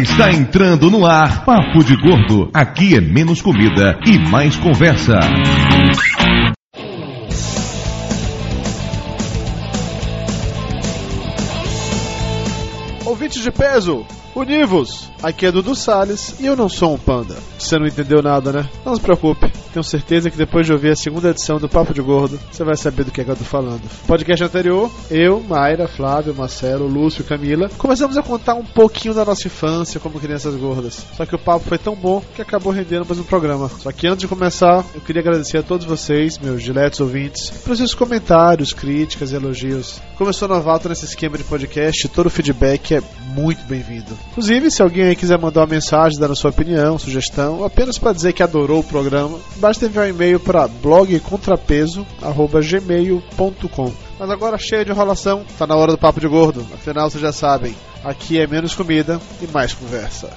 Está entrando no ar Papo de Gordo. Aqui é menos comida e mais conversa. Ouvintes de peso, univos! Aqui é Dudu Salles e eu não sou um panda. Você não entendeu nada, né? Não se preocupe. Tenho certeza que depois de ouvir a segunda edição do Papo de Gordo, você vai saber do que é que eu tô falando. Podcast anterior, eu, Mayra, Flávio, Marcelo, Lúcio Camila começamos a contar um pouquinho da nossa infância como crianças gordas. Só que o papo foi tão bom que acabou rendendo mais um programa. Só que antes de começar, eu queria agradecer a todos vocês, meus diletos ouvintes, pelos seus comentários, críticas e elogios. Como eu sou novato nesse esquema de podcast, todo feedback é muito bem-vindo. Inclusive, se alguém aí quiser mandar uma mensagem, dando sua opinião, sugestão, apenas para dizer que adorou o programa, basta enviar um e-mail para blogcontrapeso.gmail.com. Mas agora cheio de enrolação, tá na hora do papo de gordo. Afinal, vocês já sabem, aqui é menos comida e mais conversa.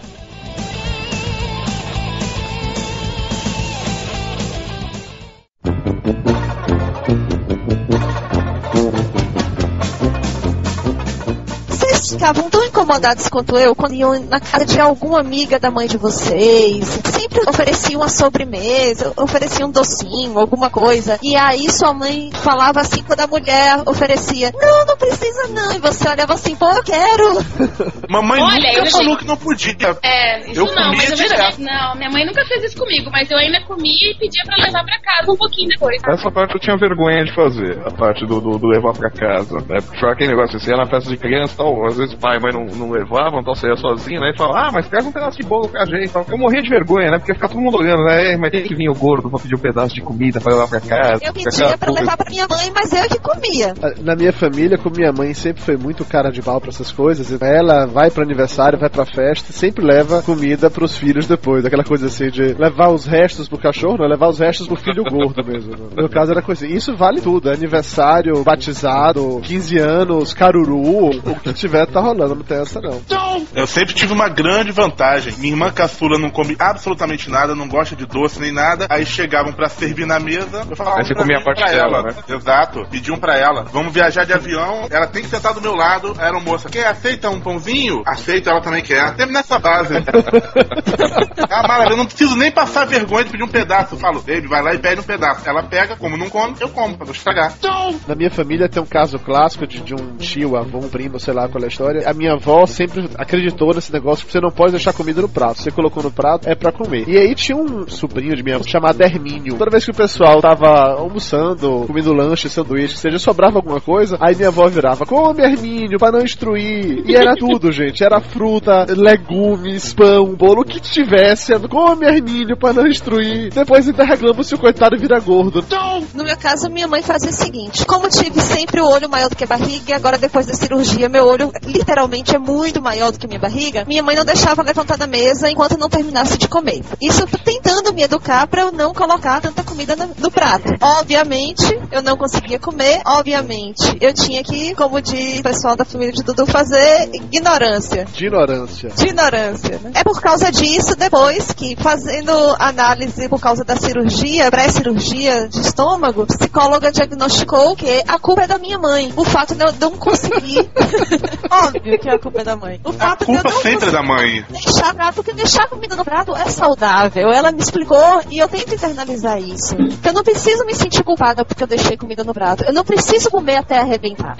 Ficavam tão incomodados quanto eu quando iam na casa de alguma amiga da mãe de vocês. Sempre ofereciam uma sobremesa, ofereciam um docinho, alguma coisa. E aí sua mãe falava assim quando a mulher oferecia: Não, não precisa não. E você olhava assim: Pô, eu quero. Mamãe Olha, nunca eu falou achei- que não podia. É, isso Eu não, comia mas eu direto. verdade, não, minha mãe nunca fez isso comigo, mas eu ainda comia e pedia pra levar pra casa um pouquinho depois. Essa parte eu tinha vergonha de fazer, a parte do, do, do levar pra casa, né? Porque foi aquele negócio, ia na festa de criança tal, às vezes pai e mãe não, não levavam, então ia sozinho, né? E falava, ah, mas traz um pedaço de bolo com a gente. Eu morria de vergonha, né? Porque fica todo mundo olhando, né? "Ei, Mas tem que vir o gordo pra pedir um pedaço de comida pra levar pra casa. Eu pedia pra levar pra minha mãe, mas eu que comia. Na minha família, como minha mãe sempre foi muito cara de pau pra essas coisas, ela vai pro aniversário, vai pra festa e sempre leva comida pros filhos depois. Aquela coisa assim de levar os restos pro cachorro, não, levar os restos pro filho gordo mesmo. No meu caso era coisa assim. Isso vale tudo. Aniversário, batizado, 15 anos, caruru, o que tiver tá rolando, não tem essa não. Eu sempre tive uma grande vantagem. Minha irmã caçula não come absolutamente nada, não gosta de doce nem nada. Aí chegavam pra servir na mesa, eu falava Aí você comia a parte dela, ela. né? Exato. Pediam pra ela. Vamos viajar de avião, ela tem que sentar do meu lado. Aí Era uma moça, quer aceita um pãozinho? Aceito, ela também quer. Sempre nessa base. ah, maravilha, eu não preciso nem passar vergonha de pedir um pedaço. Eu falo, baby, vai lá e pede um pedaço. Ela pega, como não come, eu como, pra não estragar. Na minha família tem um caso clássico de, de um tio, avô, um primo, sei lá qual é a história. A minha avó sempre acreditou nesse negócio que você não pode deixar comida no prato. Você colocou no prato, é pra comer. E aí tinha um sobrinho de minha avó chamado Hermínio. Toda vez que o pessoal tava almoçando, comendo lanche, sanduíche, seja, sobrava alguma coisa, aí minha avó virava, come Hermínio, pra não instruir. E era tudo, gente. Era fruta, legumes, pão, bolo, o que tivesse. Come Hermínio, pra não instruir. Depois ainda se o coitado vira gordo. No meu caso, minha mãe fazia o seguinte: como tive sempre o olho maior do que a barriga, agora depois da cirurgia, meu olho literalmente é muito maior do que minha barriga, minha mãe não deixava levantar da mesa enquanto não terminasse de comer. Isso tentando me educar pra eu não colocar tanta comida no, no prato. Obviamente, eu não conseguia comer, obviamente, eu tinha que, como diz o pessoal da família de Dudu, fazer ignorância. De ignorância. De ignorância, né? É por causa disso, depois que fazendo análise por causa da cirurgia, pré-cirurgia de estômago, psicóloga diagnosticou que a culpa é da minha mãe. O fato de eu não conseguir. Óbvio que a culpa é da mãe. O A fato de eu culpa não sempre é da mãe. deixar prato, porque deixar comida no prato é saudável. Ela me explicou e eu tento internalizar isso. Que eu não preciso me sentir culpada porque eu deixei comida no prato. Eu não preciso comer até arrebentar.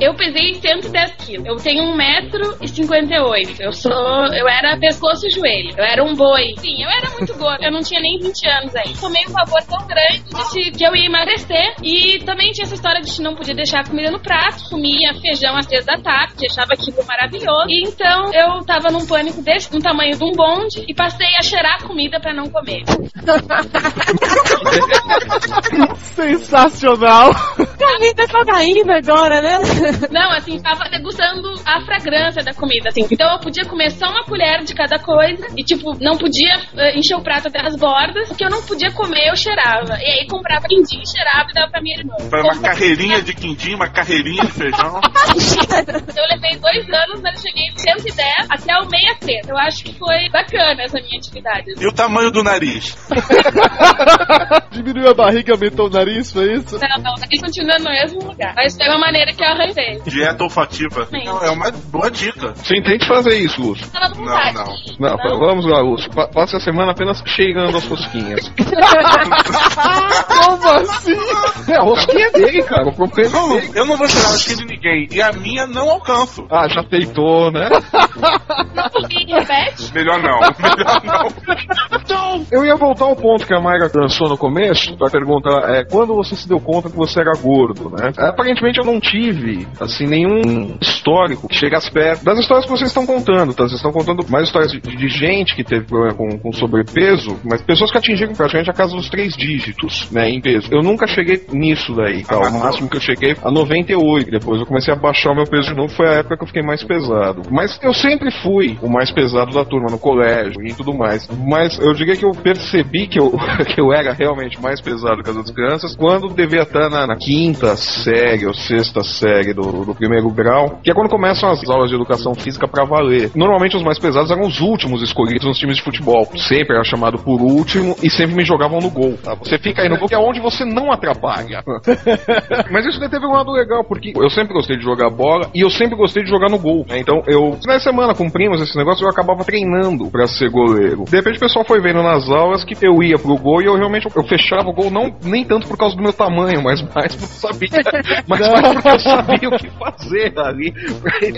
Eu pesei 110 quilos. Eu tenho 1,58m. Eu sou. Eu era pescoço e joelho. Eu era um boi. Sim, eu era muito gorda. Eu não tinha nem 20 anos aí. Tomei um favor tão grande disse que eu ia emagrecer. E também tinha essa história de que não podia deixar a comida no prato. Comia feijão às três da tarde, achava aquilo maravilhoso. E então eu tava num pânico desse, do tamanho de um bonde, e passei a cheirar a comida pra não comer. Sensacional! Comida é cocaína agora, né? Não, assim, tava degustando a fragrância da comida, assim. Então eu podia comer só uma colher de cada coisa e, tipo, não podia eh, encher o prato até as bordas, porque eu não podia comer, eu cheirava. E aí comprava quindim, cheirava e dava pra minha irmã. Foi uma carreirinha de quindim, uma carreirinha de feijão. Eu levei dois anos, mas eu cheguei em 110 até o 63. Eu acho que foi bacana essa minha atividade. E o tamanho do nariz? Diminuiu a barriga, aumentou o nariz, foi isso? Não, não, ele continua no mesmo lugar. Mas foi uma maneira que eu arranjei. Dieta olfativa. Não, é uma boa dica. Você intente fazer isso, Lúcio. Com vontade. não. Não, vamos lá, Lúcio. Pa- Passe a semana apenas cheirando as rosquinhas. Como assim? É, a rosquinha é dele, cara. É Não, dele. eu não vou tirar a skin de ninguém. E a minha não alcanço. Ah, já peitou, né? E repete? Melhor não. Melhor não. Eu ia voltar ao ponto que a Mayra lançou no começo pra perguntar é, quando você se deu conta que você era gordo, né? Aparentemente eu não tive, assim, nenhum histórico que chegasse perto das histórias que vocês estão contando, tá? Vocês estão contando mais histórias de, de gente que teve problema com, com sobrepeso, mas pessoas que atingiram praticamente a casa dos três dígitos, né, em peso. Eu nunca cheguei nisso daí? O máximo que eu cheguei a 98. Depois eu comecei a baixar o meu peso de novo, foi a época que eu fiquei mais pesado. Mas eu sempre fui o mais pesado da turma, no colégio e tudo mais. Mas eu diria que eu percebi que eu, que eu era realmente mais pesado que as outras crianças quando devia estar na, na quinta série ou sexta série do, do primeiro grau, que é quando começam as aulas de educação física pra valer. Normalmente os mais pesados eram os últimos escolhidos nos times de futebol. Sempre era chamado por último e sempre me jogavam no gol. Tá? Você fica aí no gol, que é onde você não atrapalha. Mas isso daí teve um lado legal, porque eu sempre gostei de jogar bola e eu sempre gostei de jogar no gol. né? Então eu, na semana com primos, esse negócio, eu acabava treinando pra ser goleiro. De repente o pessoal foi vendo nas aulas que eu ia pro gol e eu realmente eu fechava o gol, não nem tanto por causa do meu tamanho, mas mais porque eu sabia, mas mais porque eu sabia o que fazer ali.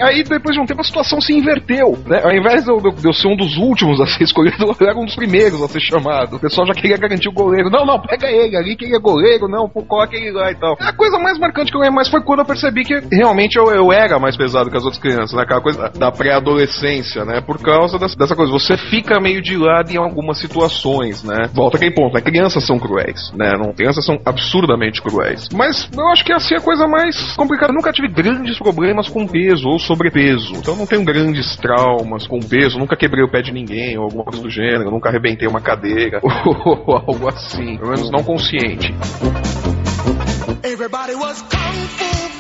Aí depois de um tempo a situação se inverteu, né? Ao invés de eu, de eu ser um dos últimos a ser escolhido, eu era um dos primeiros a ser chamado. O pessoal já queria garantir o goleiro. Não, não, pega ele ali, que é goleiro, não, pô, coloca ele lá e tal. A coisa mais marcante que eu lembro mais foi quando eu percebi que realmente eu, eu era mais pesado que as outras crianças, né? Aquela coisa da pré-adolescência, né? Por causa dessa, dessa coisa. Você fica meio de lado em algumas situações, né? Volta aquele ponto, né? Crianças são cruéis, né? Não, crianças são absurdamente cruéis. Mas eu acho que essa é a coisa mais complicada. Eu nunca tive grandes problemas com peso ou sobrepeso. Então não tenho grandes traumas com peso. Nunca quebrei o pé de ninguém ou alguma coisa do gênero. Nunca arrebentei uma cadeira ou algo assim. Pelo menos não consciente. Everybody was kung fu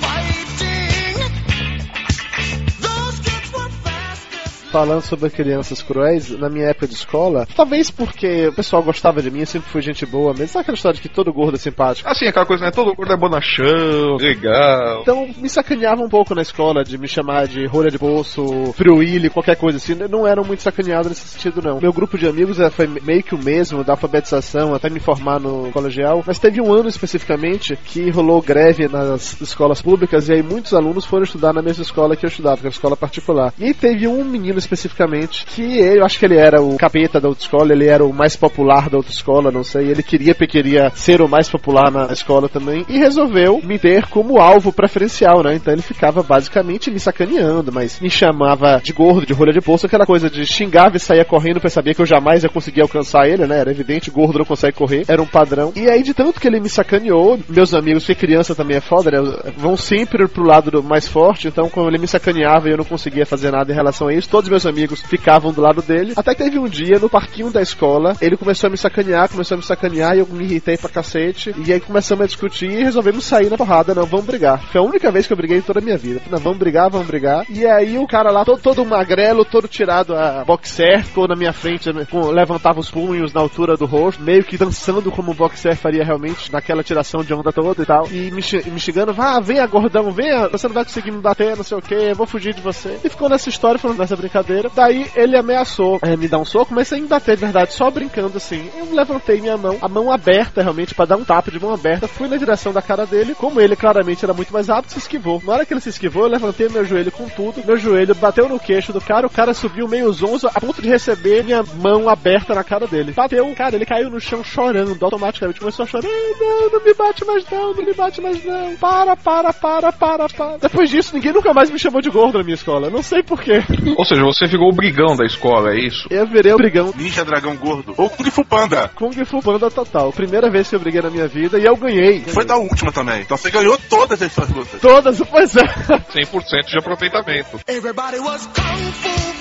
Falando sobre crianças cruéis, na minha época de escola, talvez porque o pessoal gostava de mim, eu sempre fui gente boa mesmo. Sabe aquela história de que todo gordo é simpático? Assim, aquela coisa, né? Todo mundo é bonachão, legal. Então me sacaneavam um pouco na escola de me chamar de rolha de bolso, fruíli, qualquer coisa assim. Não eram muito sacaneados nesse sentido, não. Meu grupo de amigos eh, foi meio que o mesmo, da alfabetização, até me formar no colegial. Mas teve um ano especificamente que rolou greve nas escolas públicas e aí muitos alunos foram estudar na mesma escola que eu estudava, que era a escola particular. E teve um menino especificamente que eu acho que ele era o capeta da outra escola, ele era o mais popular da outra escola, não sei. Ele queria, queria ser o mais popular na escola também e resolveu me ter como alvo preferencial, né? Então ele ficava basicamente me sacaneando, mas me chamava de gordo, de rolha de bolsa, aquela coisa de xingava e saía correndo, porque sabia que eu jamais ia conseguir alcançar ele, né? Era evidente, gordo não consegue correr, era um padrão. E aí, de tanto que ele me sacaneou, meus amigos, que criança também é foda, né? Vão sempre pro lado do mais forte, então quando ele me sacaneava e eu não conseguia fazer nada em relação a isso, todos meus amigos ficavam do lado dele. Até que teve um dia, no parquinho da escola, ele começou a me sacanear, começou a me sacanear e eu me irritei pra cacete. E aí começamos a discutir e resolvemos sair na porrada, não, vamos brigar. Foi a única vez que eu briguei em toda a minha vida. Não, vamos brigar, vamos brigar. E aí o cara lá, todo, todo magrelo, todo tirado a boxer, ficou na minha frente, com- levantava os punhos na altura do rosto, meio que dançando como o boxer faria realmente, naquela tiração de onda toda e tal. E me, me xingando, vá, venha gordão, venha, você não vai conseguir me bater, não sei o que, eu vou fugir de você. E ficou nessa história, falando nessa brincadeira. Daí ele ameaçou é, me dar um soco, mas bater de verdade, só brincando assim. Eu levantei minha mão, a mão aberta realmente, pra dar um tapa de mão aberta, fui na direção da cara dele. Como ele claramente era muito mais rápido, se esquivou. Na hora que ele se esquivou, eu levantei meu joelho com tudo. Meu joelho bateu no queixo do cara, o cara subiu meio zonzo a ponto de receber minha mão aberta na cara dele. Bateu, cara, ele caiu no chão chorando, automaticamente começou a chorar. "Ai, Não, não me bate mais não, não me bate mais não. Para, para, para, para, para. Depois disso, ninguém nunca mais me chamou de gordo na minha escola. Não sei porquê. Ou seja, você virou o brigão da escola, é isso? Eu virei o brigão. Ninja Dragão Gordo. Ou Kung Fu Panda. Kung Fu Panda total. Primeira vez que eu briguei na minha vida e eu ganhei. Foi da última também. Então você ganhou todas as suas lutas. Todas, pois é. 100% de aproveitamento. everybody was kung fu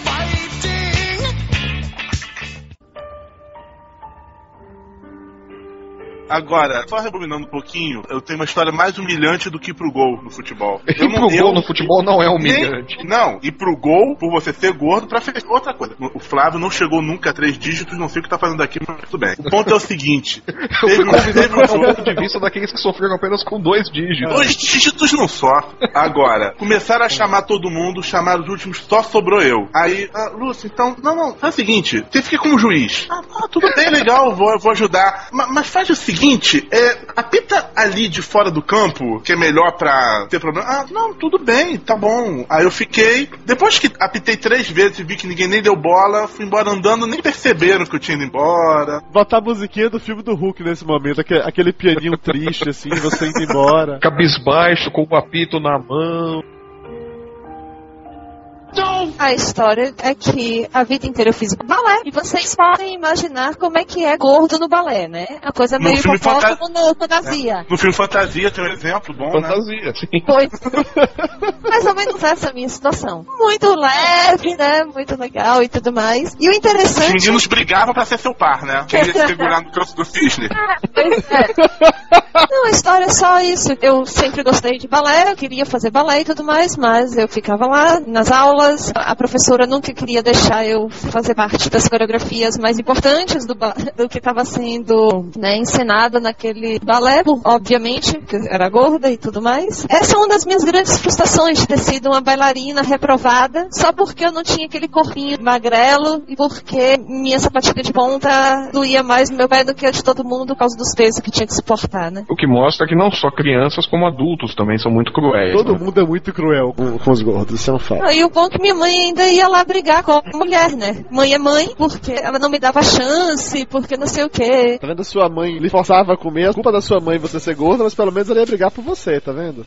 Agora, só rebobinando um pouquinho, eu tenho uma história mais humilhante do que pro gol no futebol. Eu E pro gol no futebol não é humilhante. Nem- não, e pro gol, por você ser gordo, pra fazer outra coisa. O Flávio não chegou nunca a três dígitos, não sei o que tá fazendo aqui, mas tudo bem. O ponto é o seguinte: Eu teve, um- teve um jogo. ponto de vista daqueles que sofreram apenas com dois dígitos. Dois dígitos não só. Agora, começaram a chamar todo mundo, chamaram os últimos, só sobrou eu. Aí, ah, Lúcio, então, não, não, faz o seguinte, você fica como juiz. Ah, ah, tudo bem, legal, vou, vou ajudar. Ma- Mas, faz o seguinte, é, apita ali de fora do campo, que é melhor pra ter problema. Ah, não, tudo bem, tá bom. Aí eu fiquei, depois que apitei três vezes e vi que ninguém nem deu bola, fui embora andando, nem perceberam que eu tinha ido embora. Botar a musiquinha do filme do Hulk nesse momento, aquele, aquele pianinho triste, assim, você indo embora. Cabisbaixo, com o apito na mão. A história é que a vida inteira eu fiz balé. E vocês podem imaginar como é que é gordo no balé, né? A coisa No meio filme hipopótamo no fantasia. No filme Fantasia tem um exemplo bom, né? Fantasia, sim. Foi mais ou menos essa a minha situação. Muito leve, né? Muito legal e tudo mais. E o Os interessante. meninos brigavam pra ser seu par, né? Quem ia te segurar no canto do cisne. Pois é. Não, a história é só isso. Eu sempre gostei de balé, eu queria fazer balé e tudo mais, mas eu ficava lá nas aulas. A professora nunca queria deixar eu fazer parte das coreografias mais importantes do, do que estava sendo né, encenado naquele balé, obviamente, que era gorda e tudo mais. Essa é uma das minhas grandes frustrações, de ter sido uma bailarina reprovada, só porque eu não tinha aquele corpinho magrelo e porque minha sapatilha de ponta doía mais no meu pé do que a de todo mundo por causa dos pesos que tinha que suportar, né? O que mostra que não só crianças como adultos também são muito cruéis. Todo né? mundo é muito cruel com, com os gordos, isso é um fato. Aí o bom que minha mãe ainda ia lá brigar com a mulher, né? Mãe é mãe, porque ela não me dava chance, porque não sei o quê. Tá vendo? Sua mãe lhe forçava a comer, a culpa da sua mãe você ser gorda, mas pelo menos ela ia brigar por você, tá vendo?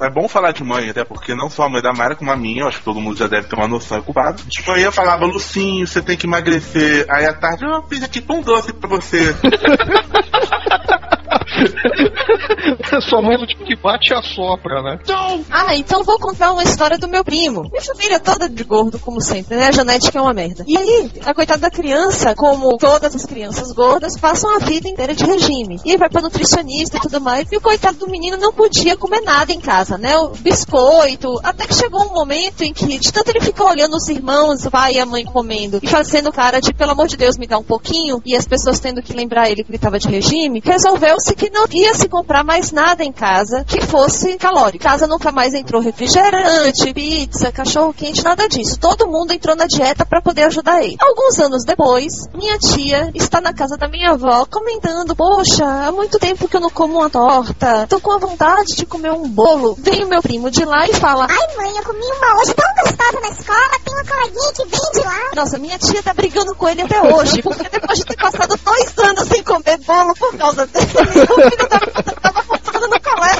É bom falar de mãe, até porque não só a mãe da Mayra, como a minha, eu acho que todo mundo já deve ter uma noção, é culpado. De manhã falava, Lucinho, você tem que emagrecer. Aí à tarde, eu fiz aqui pão doce pra você. Sua mãe é do tipo que bate e assopra, né? Ah, então vou contar uma história do meu primo. Minha família é toda de gordo, como sempre, né? A genética é uma merda. E aí, a coitada da criança, como todas as crianças gordas, passam a vida inteira de regime. E vai pra nutricionista e tudo mais. E o coitado do menino não podia comer nada em casa, né? O biscoito. Até que chegou um momento em que, de tanto ele ficar olhando os irmãos, o pai e a mãe comendo, e fazendo cara de, pelo amor de Deus, me dá um pouquinho, e as pessoas tendo que lembrar ele que ele tava de regime, resolveu-se que não ia se comprar mais nada em casa que fosse calórico. Em casa nunca mais entrou refrigerante, pizza, cachorro quente, nada disso. Todo mundo entrou na dieta para poder ajudar ele. Alguns anos depois, minha tia está na casa da minha avó comentando: Poxa, há muito tempo que eu não como uma torta. Tô com a vontade de comer um bolo. Vem o meu primo de lá e fala: Ai, mãe, eu comi uma hoje tão gostosa na escola. Tem uma coleguinha que vem de lá. Nossa, minha tia tá brigando com ele até hoje, porque depois de ter passado dois anos sem comer bolo por causa dele, ハハハハ!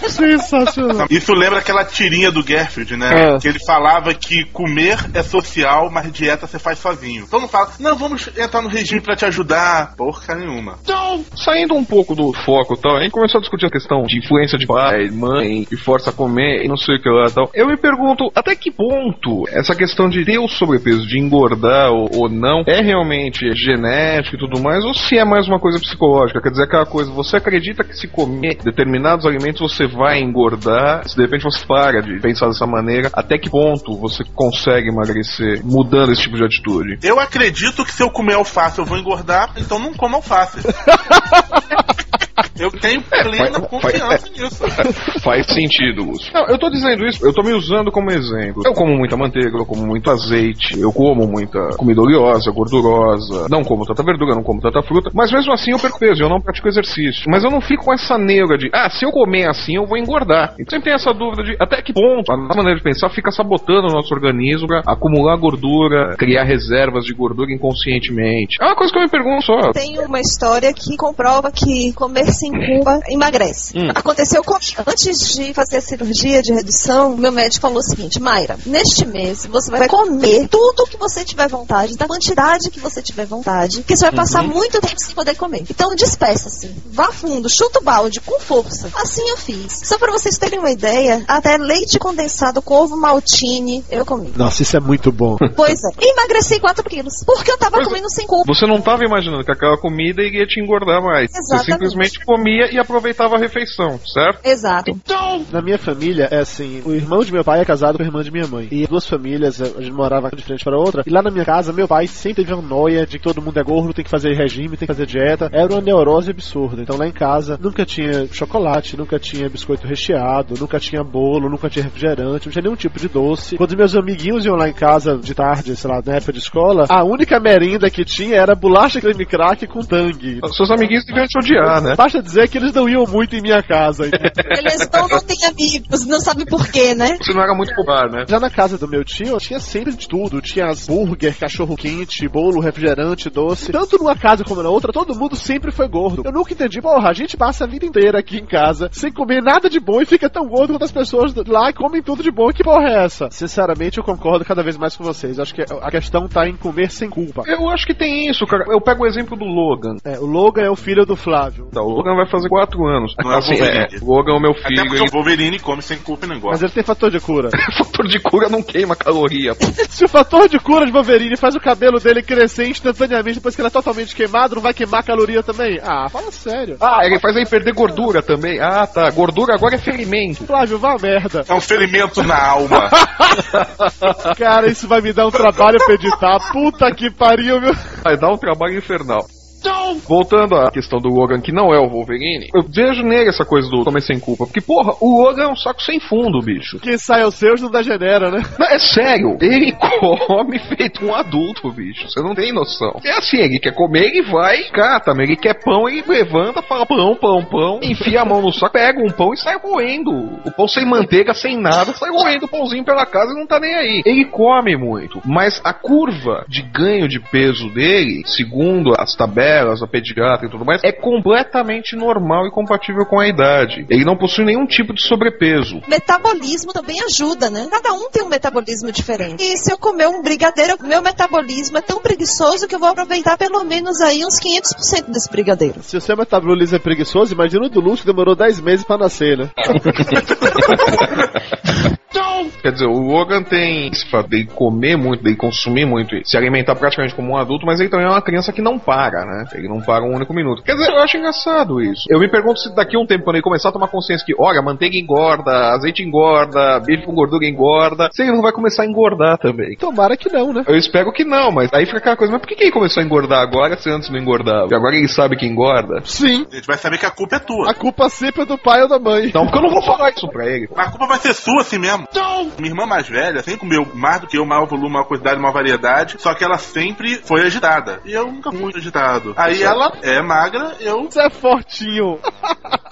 Sensacional. Isso lembra aquela tirinha do Garfield, né? É. Que ele falava que comer é social, mas dieta você faz sozinho. Todo mundo fala, não, vamos entrar no regime pra te ajudar. Porca nenhuma. Saindo um pouco do foco e tal, a gente começou a discutir a questão de influência de pai, mãe, que força a comer e não sei o que lá e tal. Eu me pergunto, até que ponto essa questão de ter o sobrepeso, de engordar ou, ou não, é realmente genético e tudo mais, ou se é mais uma coisa psicológica? Quer dizer, aquela coisa, você acredita que se comer determinados alimentos você vai engordar, se de repente você para de pensar dessa maneira, até que ponto você consegue emagrecer mudando esse tipo de atitude? Eu acredito que se eu comer alface eu vou engordar, então não como alface. Eu tenho plena faz- confiança nisso. Faz sentido, Lúcio. Não, eu tô dizendo isso, eu tô me usando como exemplo. Eu como muita manteiga, eu como muito azeite, eu como muita comida oleosa, gordurosa, não como tanta verdura, não como tanta fruta, mas mesmo assim eu perco peso, eu não pratico exercício. Mas eu não fico com essa neura de, ah, se eu comer assim eu vou engordar. Então sempre tem essa dúvida de até que ponto a nossa maneira de pensar fica sabotando o nosso organismo pra acumular gordura, criar reservas de gordura inconscientemente. É uma coisa que eu me pergunto só. Tem uma história que comprova que comer sem culpa emagrece. Hum. Aconteceu comigo. Antes de fazer a cirurgia de redução, meu médico falou o seguinte: Mayra, neste mês você vai comer tudo que você tiver vontade, da quantidade que você tiver vontade, porque você vai passar muito tempo sem poder comer. Então despeça-se, vá fundo, chuta o balde com força. Assim eu fiz. Só pra vocês terem uma ideia, até leite condensado com ovo maltine eu comi. Nossa, isso é muito bom. Pois é, emagreci 4 quilos, porque eu tava comendo sem culpa. Você não tava imaginando que aquela comida iria te engordar mais. Você Exatamente. simplesmente comia e aproveitava a refeição, certo? Exato. Na minha família, é assim, o irmão de meu pai é casado com a irmã de minha mãe. E duas famílias, a gente morava de frente para a outra. E lá na minha casa, meu pai sempre teve uma noia de que todo mundo é gordo, tem que fazer regime, tem que fazer dieta. Era uma neurose absurda. Então lá em casa, nunca tinha chocolate, nunca tinha biscoito recheado, nunca tinha bolo, nunca tinha refrigerante, não tinha nenhum tipo de doce. Quando meus amiguinhos iam lá em casa de tarde, sei lá, na época de escola, a única merenda que tinha era bolacha creme crack com tangue. Seus amiguinhos deviam te odiar, né? Basta dizer que eles não iam muito em minha casa. Eles não, não têm amigos, não sabe por quê, né? Você não era muito popular, né? Já na casa do meu tio, tinha sempre de tudo. Tinha as burger, cachorro quente, bolo, refrigerante, doce. Tanto numa casa como na outra, todo mundo sempre foi gordo. Eu nunca entendi, porra, a gente passa a vida inteira aqui em casa sem comer nada de bom e fica tão gordo quanto as pessoas lá que comem tudo de bom. Que porra é essa? Sinceramente, eu concordo cada vez mais com vocês. Acho que a questão tá em comer sem culpa. Eu acho que tem isso, cara. Eu pego o exemplo do Logan. É, o Logan é o filho do Flávio. Tá, o Logan vai fazer quatro anos. Não é o assim, Wolverine. é, o Logan é o meu Até filho. porque Ele... o Wolverine come sem culpa e não Mas gosta. ele tem fator de cura. Fator de cura não queima caloria. pô. Se o fator de cura de Wolverine faz o cabelo dele crescer instantaneamente depois que ele é totalmente queimado, não vai queimar caloria também? Ah, fala sério. Ah, ele faz aí perder gordura também. Ah, tá. Gordura agora é ferimento. Flávio, vá a merda. É um ferimento na alma. Cara, isso vai me dar um trabalho pra editar. Puta que pariu, meu. Vai dar um trabalho infernal. Voltando à questão do Logan, que não é o Wolverine, eu vejo nele essa coisa do comer sem culpa. Porque, porra, o Logan é um saco sem fundo, bicho. Quem sai aos seus não degenera, né? Não, é sério, ele come feito um adulto, bicho. Você não tem noção. É assim, ele quer comer, ele vai, cata, mas ele quer pão, ele levanta, fala pão, pão, pão, enfia a mão no saco, pega um pão e sai roendo. O pão sem manteiga, sem nada, sai roendo o pãozinho pela casa e não tá nem aí. Ele come muito, mas a curva de ganho de peso dele, segundo as tabelas, a pediatra e tudo mais, é completamente normal e compatível com a idade. Ele não possui nenhum tipo de sobrepeso. Metabolismo também ajuda, né? Cada um tem um metabolismo diferente. E se eu comer um brigadeiro, meu metabolismo é tão preguiçoso que eu vou aproveitar pelo menos aí uns 500% desse brigadeiro. Se o seu metabolismo é preguiçoso, imagina o do Lúcio que demorou 10 meses pra nascer, né? Quer dizer, o Logan tem de comer muito, de consumir muito, e se alimentar praticamente como um adulto, mas ele também é uma criança que não para, né? Ele não para um único minuto. Quer dizer, eu acho engraçado isso. Eu me pergunto se daqui a um tempo, quando ele começar a tomar consciência que, olha, manteiga engorda, azeite engorda, bife com gordura engorda, se ele não vai começar a engordar também. Tomara que não, né? Eu espero que não, mas aí fica aquela coisa, mas por que, que ele começou a engordar agora se antes não engordava? Porque agora ele sabe que engorda? Sim. A gente vai saber que a culpa é tua. A culpa sempre é do pai ou da mãe. Não, porque eu não vou falar isso pra ele. A culpa vai ser sua assim mesmo. Minha irmã mais velha sempre comeu mais do que eu, maior volume, maior quantidade, maior variedade. Só que ela sempre foi agitada. E eu nunca fui agitado. Aí ela é magra, eu. Você é fortinho.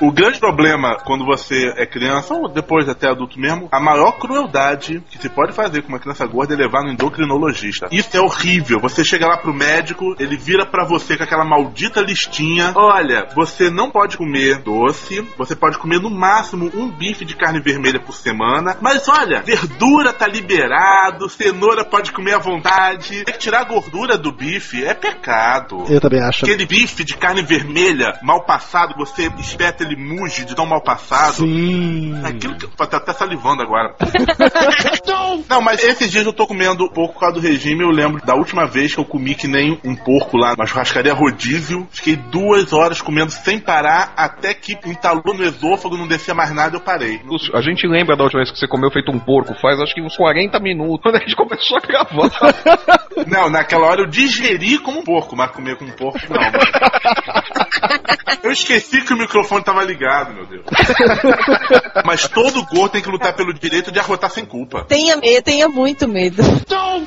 O grande problema quando você é criança, ou depois até adulto mesmo, a maior crueldade que se pode fazer com uma criança gorda é levar no endocrinologista. Isso é horrível. Você chega lá pro médico, ele vira pra você com aquela maldita listinha. Olha, você não pode comer doce, você pode comer no máximo um bife de carne vermelha por semana. Mas olha, verdura tá liberado, cenoura pode comer à vontade. Tem que tirar a gordura do bife é pecado. Eu também acho. Aquele bife de carne vermelha, mal passado, você espeta ele muge de tão mal passado. Sim. Aquilo que. Tá até salivando agora. Não, mas esses dias eu tô comendo pouco por causa do regime. Eu lembro da última vez que eu comi que nem um porco lá na churrascaria rodízio. Fiquei duas horas comendo sem parar, até que entalou no esôfago, não descia mais nada, eu parei. A gente lembra da última vez que você comeu feito um porco, faz acho que uns 40 minutos, quando a gente começou a gravar. Não, naquela hora eu digeri como um porco, mas comer como um porco não. mano. Eu esqueci que o microfone tava ligado, meu Deus. Mas todo gordo tem que lutar pelo direito de arrotar sem culpa. Tenha medo, tenha muito medo.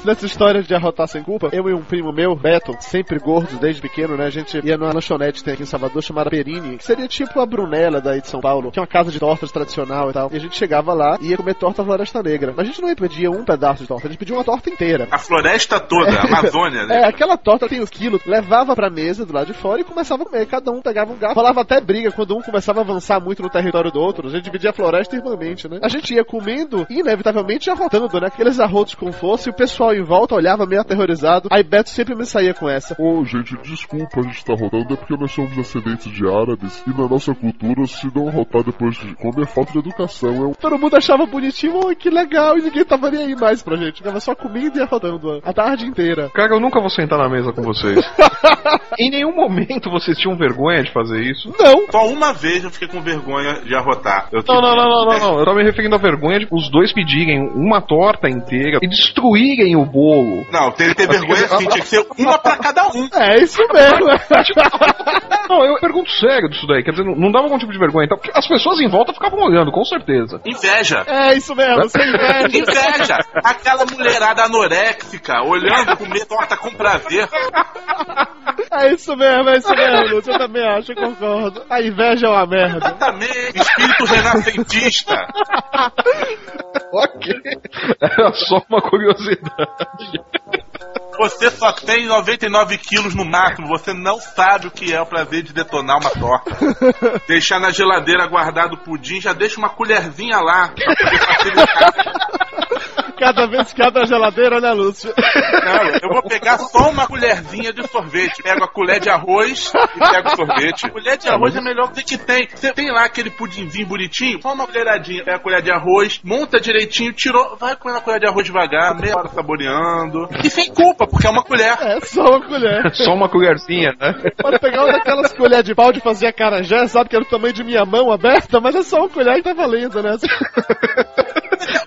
Nessa história de arrotar sem culpa, eu e um primo meu, Beto, sempre gordos desde pequeno, né? A gente ia numa lanchonete que tem aqui em Salvador chamada Perini, que seria tipo a Brunella daí de São Paulo, que é uma casa de tortas tradicional e tal. E a gente chegava lá e ia comer torta Floresta Negra. Mas a gente não ia pedir um pedaço de torta, a gente pedia uma torta inteira. A floresta toda, a Amazônia, né? É, aquela torta tem os quilos, levava pra mesa do lado de fora e começava a comer. Cada um pegava um garfo. Rolava até briga quando um começava a avançar muito no território do outro. A gente dividia a floresta irmãmente, né? A gente ia comendo e inevitavelmente arrotando, né? Aqueles arrotos com força e o pessoal em volta olhava meio aterrorizado. Aí Beto sempre me saía com essa. Ô, gente, desculpa a gente tá rodando, é porque nós somos descendentes de árabes e na nossa cultura, se não rotar depois de comer, é falta de educação. É. Todo mundo achava bonitinho, oh, que legal, e ninguém tava nem aí mais pra gente. Ficava só comendo e arrotando a tarde inteira. Cara, eu nunca vou sentar na mesa com vocês. Em nenhum momento vocês tinham vergonha de fazer isso? Não. Só uma vez eu fiquei com vergonha de arrotar. Eu Não, não, não, não, não, não. Eu tava me referindo à vergonha de os dois pedirem uma torta inteira e destruírem o bolo. Não, tem que ter vergonha assim, tinha que ser uma pra cada um. É isso mesmo. Não, eu pergunto sério disso daí. Quer dizer, não, não dava algum tipo de vergonha. Então, porque as pessoas em volta ficavam olhando, com certeza. Inveja. É isso mesmo, você inveja. Inveja! Aquela mulherada anoréxica olhando comer torta com prazer. É isso mesmo, é isso mesmo, Lúcio. Eu também acho, eu concordo. A inveja é uma merda. Exatamente. Espírito renascentista. Ok. Era só uma curiosidade. Você só tem 99 quilos no máximo. Você não sabe o que é o prazer de detonar uma torta. Deixar na geladeira guardado o pudim, já deixa uma colherzinha lá pra poder facilitar. Cada vez que abre a geladeira, né, Lúcio? Não, eu vou pegar só uma colherzinha de sorvete. Pego a colher de arroz e pego o sorvete. A colher de arroz é a melhor coisa que tem. Você tem lá aquele pudimzinho bonitinho, só uma colheradinha. Pega a colher de arroz, monta direitinho, tirou, vai comendo a colher de arroz devagar, meia hora saboreando. E sem culpa, porque é uma colher. É só uma colher. Só uma colherzinha, né? Pode pegar uma daquelas colheres de pau de fazer acarajé, sabe que era o tamanho de minha mão aberta, mas é só uma colher que tá valendo, né?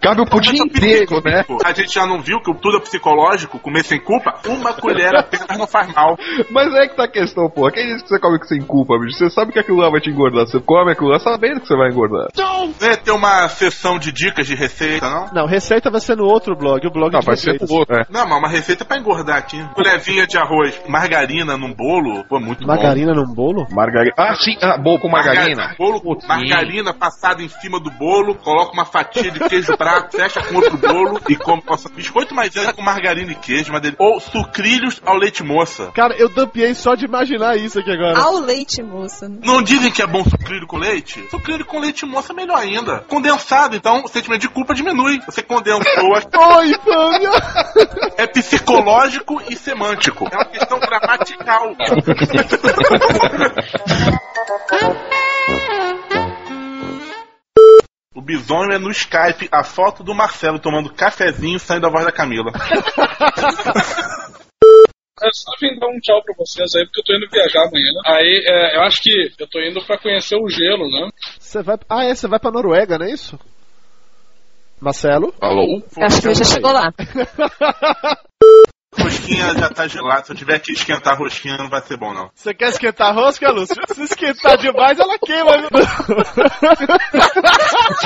Cabe o pudim inteiro, né? A gente já não viu que tudo é psicológico, comer sem culpa? Uma colher apenas não faz mal. Mas é que tá a questão, pô. Quem disse que você come sem culpa, bicho? Você sabe que aquilo lá vai te engordar. Você come aquilo lá sabendo que você vai engordar. Não é ter uma sessão de dicas de receita, não? Não, receita vai ser no outro blog, o blog Não, de vai ser receitas. pro outro, né? Não, mas uma receita pra engordar aqui. Colherzinha de arroz, margarina num bolo, pô, muito Margarina num bolo? Margarina. Ah, sim. Ah, bolo com bom. margarina. Bolo, Putz, margarina passada em cima do bolo, coloca uma fatia de queijo prato, fecha com outro bolo e come. Nossa, biscoito maisena com margarina e queijo, mas dele. Ou sucrilhos ao leite moça. Cara, eu dumpiei só de imaginar isso aqui agora. Ao leite, moça. Não dizem que é bom sucrilho com leite? Sucrilho com leite moça é melhor ainda. Condensado, então o sentimento de culpa diminui. Você condensou as Oi, Fâmia! é psicológico e semântico. É uma questão gramatical. O bisonho é no Skype a foto do Marcelo tomando cafezinho saindo da voz da Camila. É só vim dar um tchau pra vocês aí, porque eu tô indo viajar amanhã. Aí, é, eu acho que eu tô indo pra conhecer o gelo, né? Você vai. Ah, é, você vai pra Noruega, não é isso? Marcelo? Alô? Acho que ele já chegou lá. Rosquinha já tá gelada. Se eu tiver que esquentar a rosquinha, não vai ser bom, não. Você quer esquentar a rosca, Lúcio? Se esquentar demais, ela queima. viu?